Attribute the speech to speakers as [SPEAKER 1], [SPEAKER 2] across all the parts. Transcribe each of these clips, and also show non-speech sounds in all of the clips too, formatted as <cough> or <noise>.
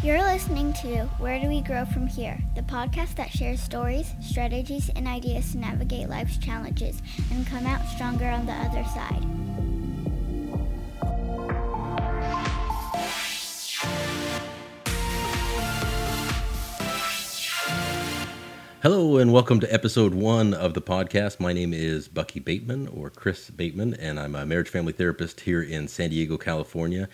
[SPEAKER 1] You're listening to Where Do We Grow From Here, the podcast that shares stories, strategies, and ideas to navigate life's challenges and come out stronger on the other side.
[SPEAKER 2] Hello and welcome to episode one of the podcast. My name is Bucky Bateman or Chris Bateman, and I'm a marriage family therapist here in San Diego, California.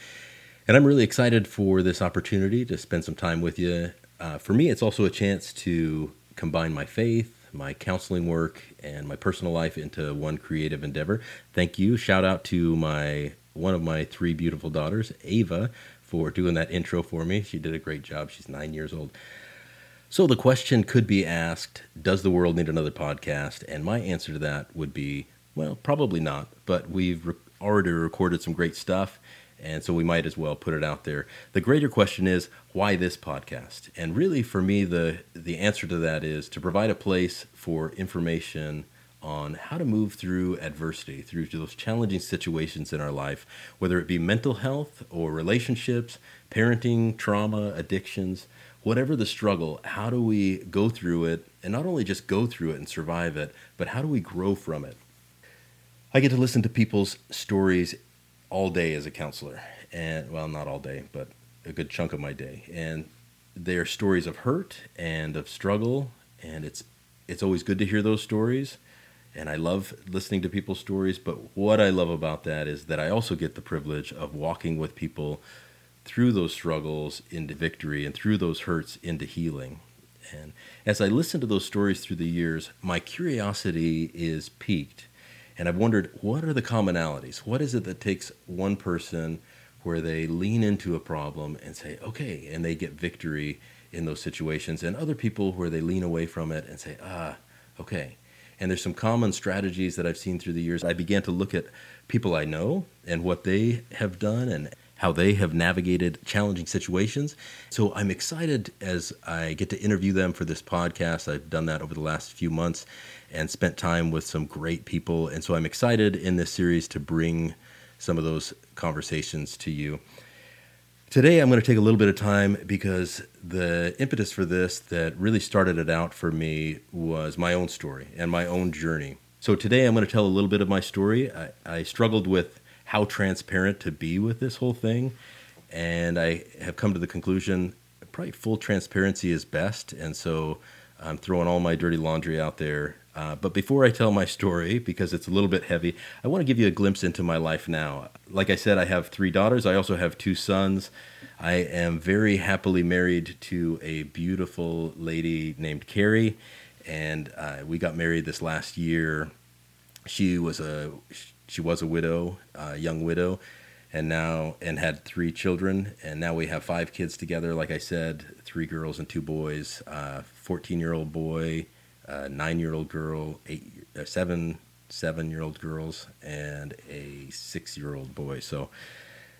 [SPEAKER 2] And I'm really excited for this opportunity to spend some time with you. Uh, for me, it's also a chance to combine my faith, my counseling work, and my personal life into one creative endeavor. Thank you. Shout out to my one of my three beautiful daughters, Ava, for doing that intro for me. She did a great job. She's nine years old. So the question could be asked Does the world need another podcast? And my answer to that would be well, probably not, but we've re- already recorded some great stuff and so we might as well put it out there. The greater question is why this podcast? And really, for me, the the answer to that is to provide a place for information on how to move through adversity, through those challenging situations in our life, whether it be mental health or relationships, parenting, trauma, addictions, whatever the struggle, how do we go through it and not only just go through it and survive it, but how do we grow from it? I get to listen to people's stories all day as a counselor, and well, not all day, but a good chunk of my day. And they are stories of hurt and of struggle, and it's it's always good to hear those stories. And I love listening to people's stories, but what I love about that is that I also get the privilege of walking with people through those struggles into victory and through those hurts into healing. And as I listen to those stories through the years, my curiosity is piqued and I've wondered what are the commonalities? What is it that takes one person where they lean into a problem and say, okay, and they get victory in those situations, and other people where they lean away from it and say, ah, okay. And there's some common strategies that I've seen through the years. I began to look at people I know and what they have done and how they have navigated challenging situations. So I'm excited as I get to interview them for this podcast. I've done that over the last few months and spent time with some great people. And so I'm excited in this series to bring some of those conversations to you. Today, I'm going to take a little bit of time because the impetus for this that really started it out for me was my own story and my own journey. So, today I'm going to tell a little bit of my story. I, I struggled with how transparent to be with this whole thing, and I have come to the conclusion probably full transparency is best. And so, I'm throwing all my dirty laundry out there uh, but before I tell my story, because it's a little bit heavy, I want to give you a glimpse into my life now. Like I said, I have three daughters. I also have two sons. I am very happily married to a beautiful lady named Carrie, and uh, we got married this last year. She was a she was a widow, a young widow, and now and had three children, and now we have five kids together. Like I said, three girls and two boys. Uh, year old boy a nine-year-old girl, eight, uh, seven, seven-year-old girls, and a six-year-old boy. So,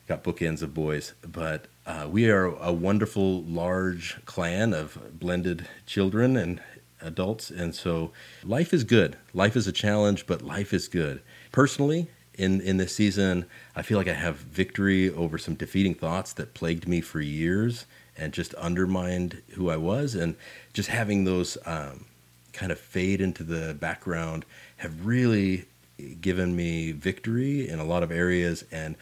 [SPEAKER 2] got bookends of boys. But uh, we are a wonderful, large clan of blended children and adults, and so life is good. Life is a challenge, but life is good. Personally, in in this season, I feel like I have victory over some defeating thoughts that plagued me for years and just undermined who I was, and just having those. Um, kind of fade into the background have really given me victory in a lot of areas and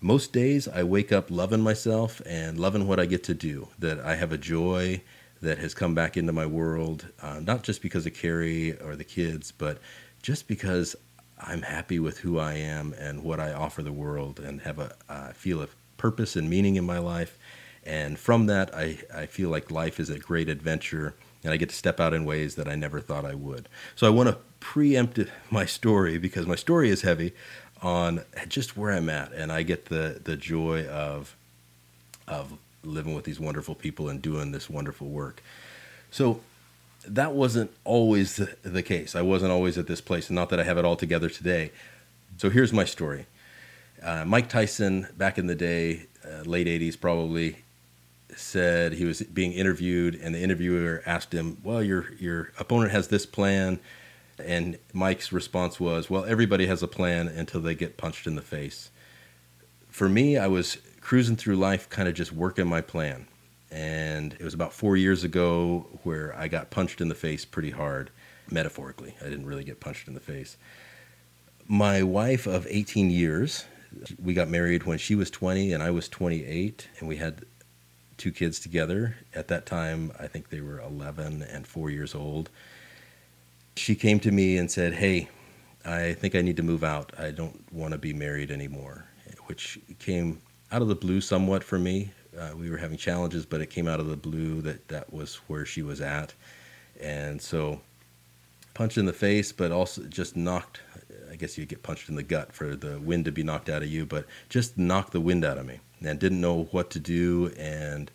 [SPEAKER 2] most days I wake up loving myself and loving what I get to do. That I have a joy that has come back into my world, uh, not just because of Carrie or the kids, but just because I'm happy with who I am and what I offer the world, and have a uh, feel a purpose and meaning in my life. And from that, I, I feel like life is a great adventure and I get to step out in ways that I never thought I would. So I want to preempt my story because my story is heavy on just where I'm at, and I get the the joy of of living with these wonderful people and doing this wonderful work. So that wasn't always the, case. I wasn't always at this place, and not that I have it all together today. So here's my story. Uh, Mike Tyson, back in the day, uh, late 80s probably, said he was being interviewed, and the interviewer asked him, "Well, your your opponent has this plan," and Mike's response was, "Well, everybody has a plan until they get punched in the face." For me, I was cruising through life, kind of just working my plan, And it was about four years ago where I got punched in the face pretty hard, metaphorically. I didn't really get punched in the face. My wife of 18 years, we got married when she was 20 and I was 28, and we had two kids together. At that time, I think they were 11 and four years old. She came to me and said, Hey, I think I need to move out. I don't want to be married anymore, which came out of the blue somewhat for me. Uh, we were having challenges, but it came out of the blue that that was where she was at. And so, punched in the face, but also just knocked. I guess you get punched in the gut for the wind to be knocked out of you, but just knocked the wind out of me and didn't know what to do and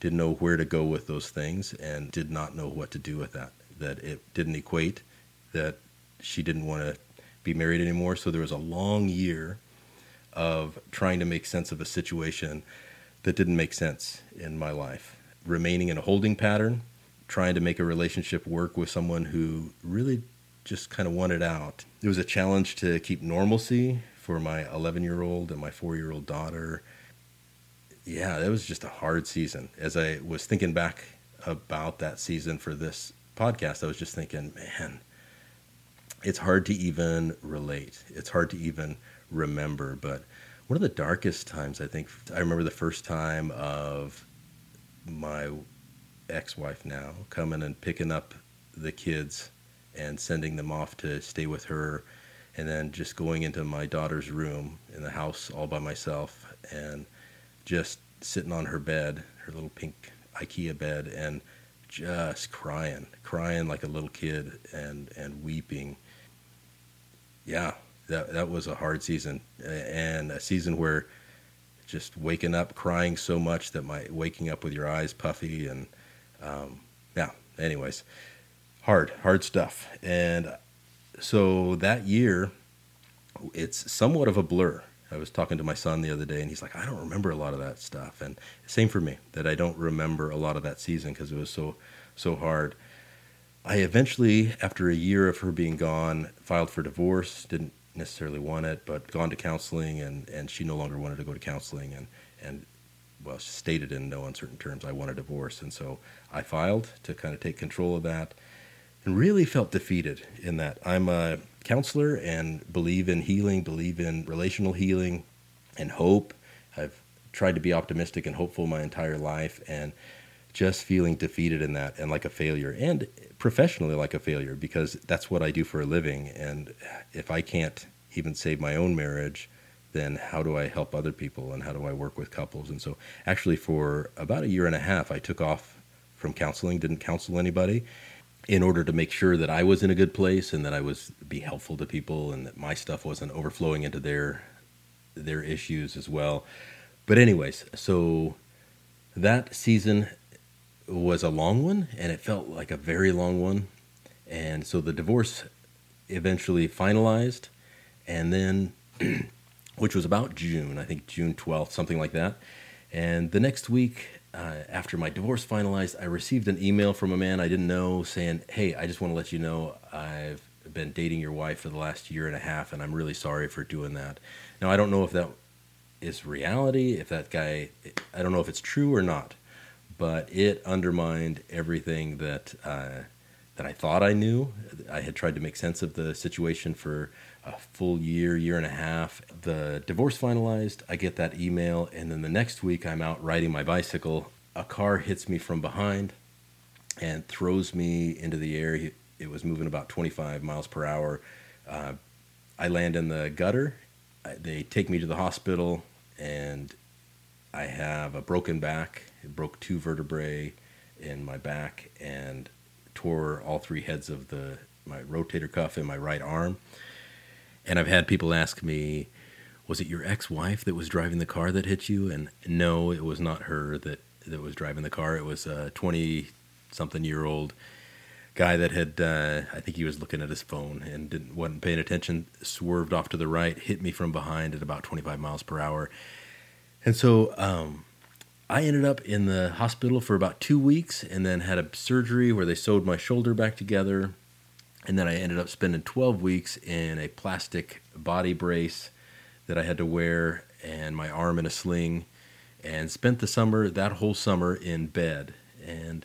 [SPEAKER 2] didn't know where to go with those things and did not know what to do with that. That it didn't equate, that she didn't want to be married anymore. So there was a long year of trying to make sense of a situation that didn't make sense in my life. Remaining in a holding pattern, trying to make a relationship work with someone who really just kind of wanted out. It was a challenge to keep normalcy for my 11 year old and my four year old daughter. Yeah, that was just a hard season. As I was thinking back about that season for this podcast, I was just thinking, man, it's hard to even relate. It's hard to even remember. But one of the darkest times, I think, I remember the first time of my ex-wife now coming and picking up the kids and sending them off to stay with her and then just going into my daughter's room in the house all by myself and just sitting on her bed her little pink ikea bed and just crying crying like a little kid and and weeping. Yeah, that that was a hard season and a season where just waking up crying so much that my waking up with your eyes puffy and um, yeah. Anyways, hard hard stuff. And so that year, it's somewhat of a blur. I was talking to my son the other day, and he's like, "I don't remember a lot of that stuff." And same for me, that I don't remember a lot of that season because it was so so hard. I eventually, after a year of her being gone, filed for divorce. Didn't necessarily want it, but gone to counseling, and, and she no longer wanted to go to counseling, and and well, stated in no uncertain terms, I want a divorce, and so I filed to kind of take control of that, and really felt defeated in that. I'm a counselor and believe in healing, believe in relational healing, and hope. I've tried to be optimistic and hopeful my entire life, and just feeling defeated in that and like a failure and professionally like a failure because that's what I do for a living. And if I can't even save my own marriage then how do I help other people? And how do I work with couples? And so actually for about a year and a half I took off from counseling didn't counsel anybody in order to make sure that I was in a good place and that I was be helpful to people and that my stuff wasn't overflowing into their their issues as well. But anyways so that season was a long one, and it felt like a very long one. And so the divorce eventually finalized, and then, <clears throat> which was about June, I think June 12th, something like that. And the next week, uh, after my divorce finalized, I received an email from a man I didn't know saying, Hey, I just want to let you know I've been dating your wife for the last year and a half, and I'm really sorry for doing that. Now, I don't know if that is reality, if that guy, I don't know if it's true or not but it undermined everything that uh, that I thought I knew. I had tried to make sense of the situation for a full year, year and a half. The divorce finalized. I get that email, and then the next week I'm out riding my bicycle. A car hits me from behind and throws me into the air. It was moving about 25 miles per hour. Uh, I land in the gutter. They take me to the hospital, and I have a broken back it broke two vertebrae in my back and tore all three heads of the my rotator cuff in my right arm. And I've had people ask me, "Was it your ex-wife that was driving the car that hit you?" And no, it was not her that that was driving the car. It was a 20 something year old guy that had uh, I think he was looking at his phone and didn't wasn't paying attention, swerved off to the right, hit me from behind at about 25 miles per hour. And so um, I ended up in the hospital for about two weeks and then had a surgery where they sewed my shoulder back together. And then I ended up spending 12 weeks in a plastic body brace that I had to wear and my arm in a sling. and spent the summer, that whole summer, in bed. And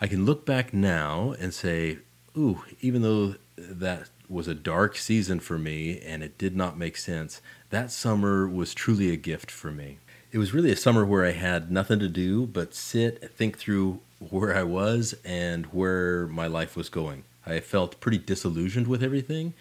[SPEAKER 2] I can look back now and say, ooh, even though that was a dark season for me and it did not make sense, that summer was truly a gift for me. It was really a summer where I had nothing to do but sit, and think through where I was and where my life was going. I felt pretty disillusioned with everything.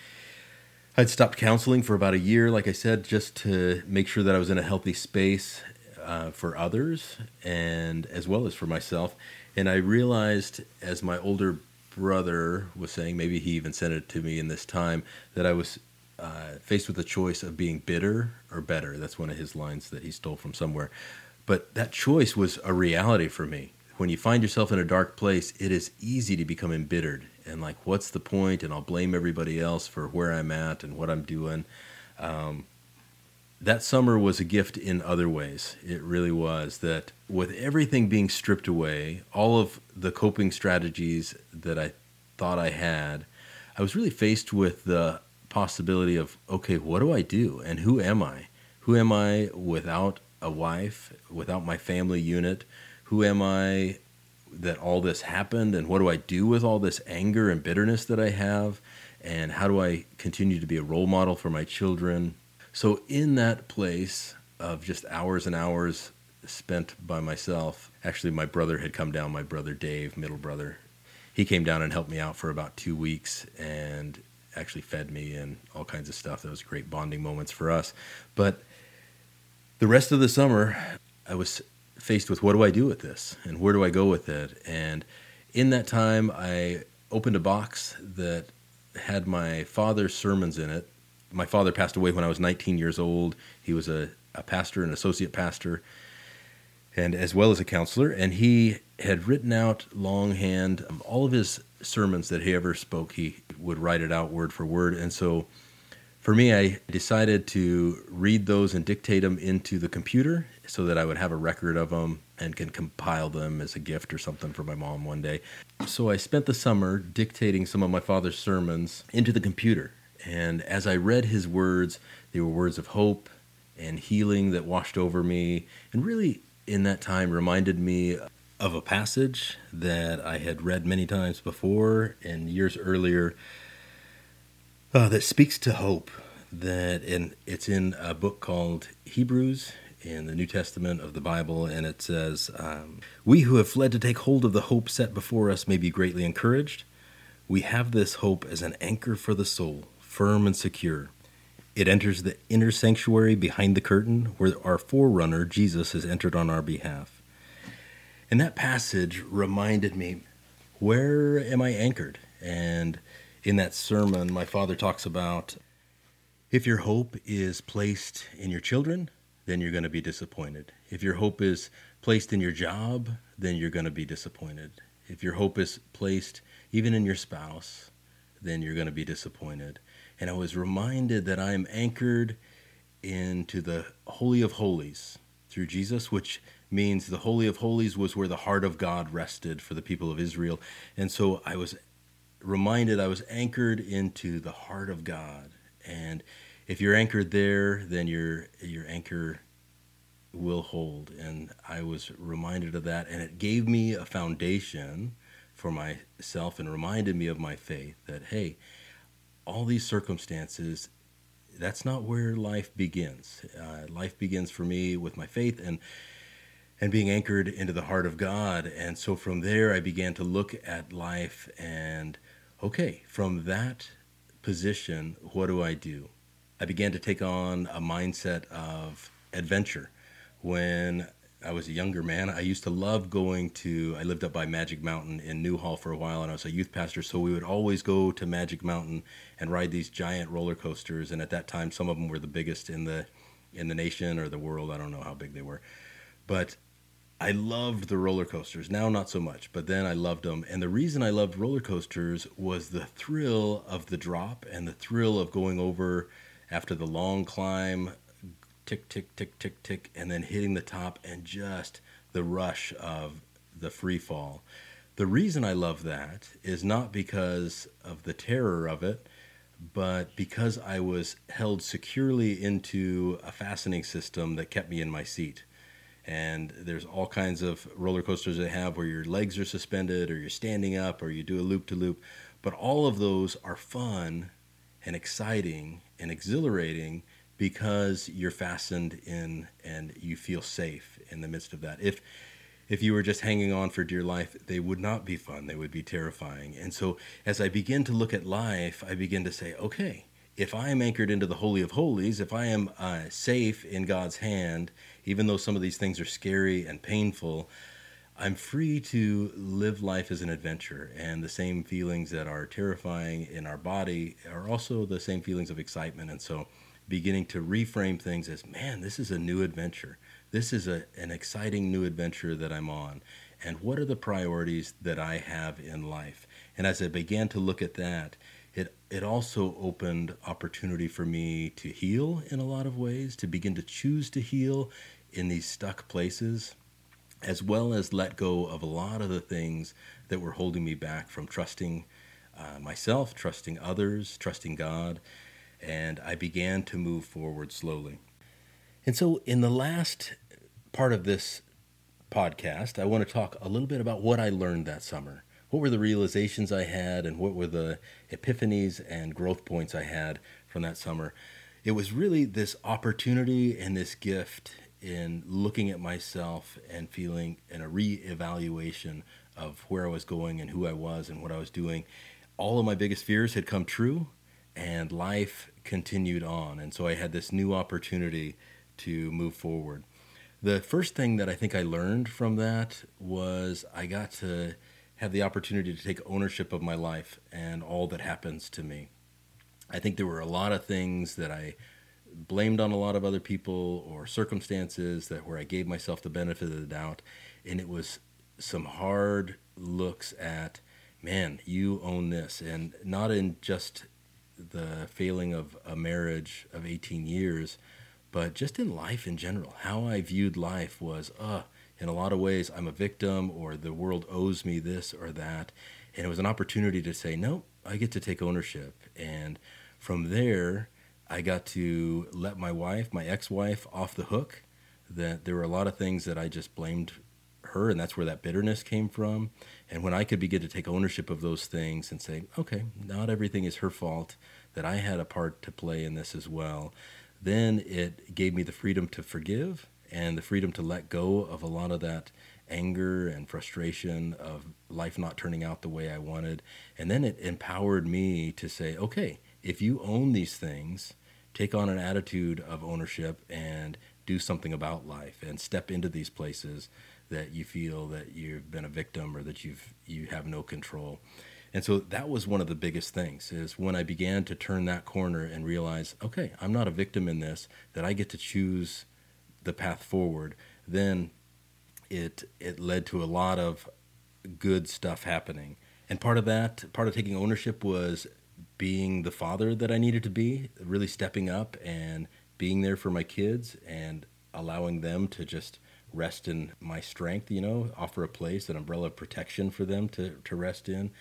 [SPEAKER 2] I'd stopped counseling for about a year, like I said, just to make sure that I was in a healthy space uh, for others and as well as for myself. And I realized as my older brother was saying, maybe he even sent it to me in this time, that I was uh, faced with the choice of being bitter or better. That's one of his lines that he stole from somewhere. But that choice was a reality for me. When you find yourself in a dark place, it is easy to become embittered and like, what's the point? And I'll blame everybody else for where I'm at and what I'm doing. Um, that summer was a gift in other ways. It really was. That with everything being stripped away, all of the coping strategies that I thought I had, I was really faced with the possibility of okay, what do I do? And who am I? Who am I without a wife, without my family unit? Who am I that all this happened? And what do I do with all this anger and bitterness that I have? And how do I continue to be a role model for my children? So, in that place of just hours and hours spent by myself, actually, my brother had come down, my brother Dave, middle brother. He came down and helped me out for about two weeks and actually fed me and all kinds of stuff. That was great bonding moments for us. But the rest of the summer, I was faced with what do I do with this and where do I go with it? And in that time, I opened a box that had my father's sermons in it my father passed away when I was 19 years old. He was a, a pastor, an associate pastor, and as well as a counselor. And he had written out longhand all of his sermons that he ever spoke. He would write it out word for word. And so for me, I decided to read those and dictate them into the computer so that I would have a record of them and can compile them as a gift or something for my mom one day. So I spent the summer dictating some of my father's sermons into the computer and as I read his words, they were words of hope and healing that washed over me, and really in that time reminded me of a passage that I had read many times before and years earlier uh, that speaks to hope. That in it's in a book called Hebrews in the New Testament of the Bible, and it says, um, "We who have fled to take hold of the hope set before us may be greatly encouraged. We have this hope as an anchor for the soul." firm and secure. It enters the inner sanctuary behind the curtain where our forerunner, Jesus, has entered on our behalf. And that passage reminded me where am I anchored? And in that sermon, my father talks about if your hope is placed in your children, then you're going to be disappointed. If your hope is placed in your job, then you're going to be disappointed. If your hope is placed even in your spouse, then you're going to be disappointed and I was reminded that I am anchored into the Holy of Holies through Jesus, which means the Holy of Holies was where the heart of God rested for the people of Israel. And so I was reminded I was anchored into the heart of God. And if you're anchored there, then your your anchor will hold. And I was reminded of that and it gave me a foundation for myself and reminded me of my faith that hey, all these circumstances, that's not where life begins. Uh, life begins for me with my faith and and being anchored into the heart of God. And so from there, I began to look at life and okay, from that position, what do I do? I began to take on a mindset of adventure. When I was a younger man, I used to love going to. I lived up by Magic Mountain in Newhall for a while, and I was a youth pastor. So we would always go to Magic Mountain and ride these giant roller coasters. And at that time, some of them were the biggest in the in the nation or the world. I don't know how big they were, but I loved the roller coasters. Now, not so much, but then I loved them. And the reason I loved roller coasters was the thrill of the drop and the thrill of going over after the long climb tick, tick, tick, tick, tick, and then hitting the top and just the rush of the free fall. The reason I love that is not because of the terror of it, but because I was held securely into a fastening system that kept me in my seat. And there's all kinds of roller coasters they have where your legs are suspended or you're standing up or you do a loop to loop but all of those are fun and exciting and exhilarating because you're fastened in and you feel safe in the midst of that if if you were just hanging on for dear life, they would not be fun. They would be terrifying. And so, as I begin to look at life, I begin to say, okay, if I am anchored into the Holy of Holies, if I am uh, safe in God's hand, even though some of these things are scary and painful, I'm free to live life as an adventure. And the same feelings that are terrifying in our body are also the same feelings of excitement. And so, beginning to reframe things as, man, this is a new adventure. This is a, an exciting new adventure that I'm on. And what are the priorities that I have in life? And as I began to look at that, it it also opened opportunity for me to heal in a lot of ways, to begin to choose to heal in these stuck places, as well as let go of a lot of the things that were holding me back from trusting uh, myself, trusting others, trusting God, and I began to move forward slowly. And so, in the last part of this podcast, I want to talk a little bit about what I learned that summer what were the realizations I had and what were the epiphanies and growth points I had from that summer. It was really this opportunity and this gift in looking at myself and feeling and a re-evaluation of where I was going and who I was and what I was doing. All of my biggest fears had come true and life continued on. And so I had this new opportunity to move forward. The first thing that I think I learned from that was I got to have the opportunity to take ownership of my life and all that happens to me. I think there were a lot of things that I blamed on a lot of other people or circumstances that where I gave myself the benefit of the doubt and it was some hard looks at man you own this and not in just the failing of a marriage of 18 years but just in life in general how I viewed life was uh in a lot of ways I'm a victim or the world owes me this or that. And it was an opportunity to say, no, I get to take ownership. And from there, I got to let my wife, my ex wife, off the hook. That there were a lot of things that I just blamed her, and that's where that bitterness came from. And when I could begin to take ownership of those things and say, okay, not everything is her fault, that I had a part to play in this as well, then it gave me the freedom to forgive and the freedom to let go of a lot of that anger and frustration of life not turning out the way I wanted. And then it empowered me to say, okay, if you own these things, take on an attitude of ownership and do something about life and step into these places that you feel that you've been a victim or that you've you have no control. And so that was one of the biggest things is when I began to turn that corner and realize, okay, I'm not a victim in this, that I get to choose the path forward, then it it led to a lot of good stuff happening. And part of that, part of taking ownership was being the father that I needed to be, really stepping up and being there for my kids and allowing them to just rest in my strength, you know, offer a place, an umbrella of protection for them to, to rest in.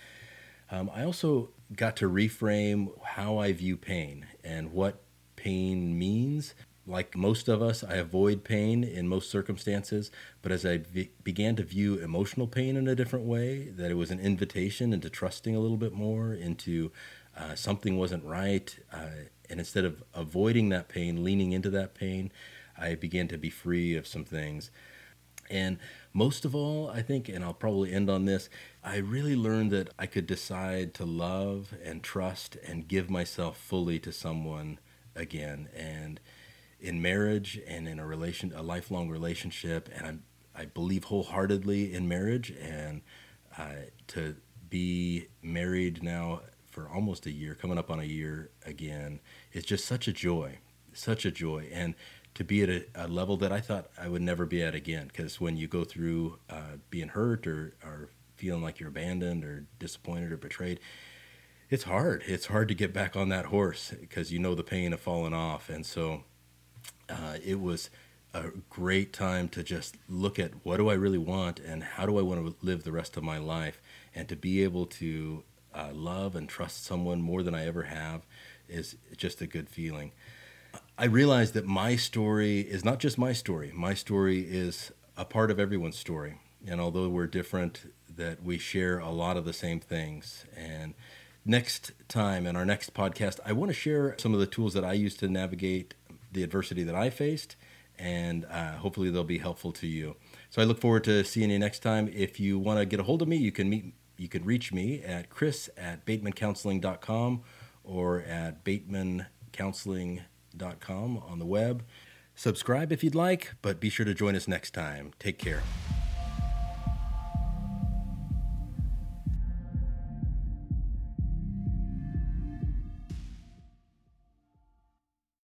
[SPEAKER 2] Um, I also got to reframe how I view pain and what pain means like most of us, I avoid pain in most circumstances, but as I v- began to view emotional pain in a different way, that it was an invitation into trusting a little bit more, into uh, something wasn't right, uh, and instead of avoiding that pain, leaning into that pain, I began to be free of some things. And most of all, I think, and I'll probably end on this, I really learned that I could decide to love and trust and give myself fully to someone again. And in marriage and in a relation, a lifelong relationship, and I'm, I believe wholeheartedly in marriage. And uh, to be married now for almost a year, coming up on a year again, It's just such a joy, such a joy, and to be at a, a level that I thought I would never be at again. Because when you go through uh, being hurt or, or feeling like you're abandoned or disappointed or betrayed, it's hard. It's hard to get back on that horse because you know the pain of falling off, and so uh, it was a great time to just look at what do I really want and how do I want to live the rest of my life, and to be able to uh, love and trust someone more than I ever have is just a good feeling. I realized that my story is not just my story. My story is a part of everyone's story. And although we're different, that we share a lot of the same things. And next time in our next podcast, I want to share some of the tools that I use to navigate the adversity that I faced, and uh, hopefully they'll be helpful to you. So I look forward to seeing you next time. If you want to get a hold of me, you can meet you can reach me at chris at batemancounseling.com or at batemancounseling.com on the web. Subscribe if you'd like, but be sure to join us next time. Take care.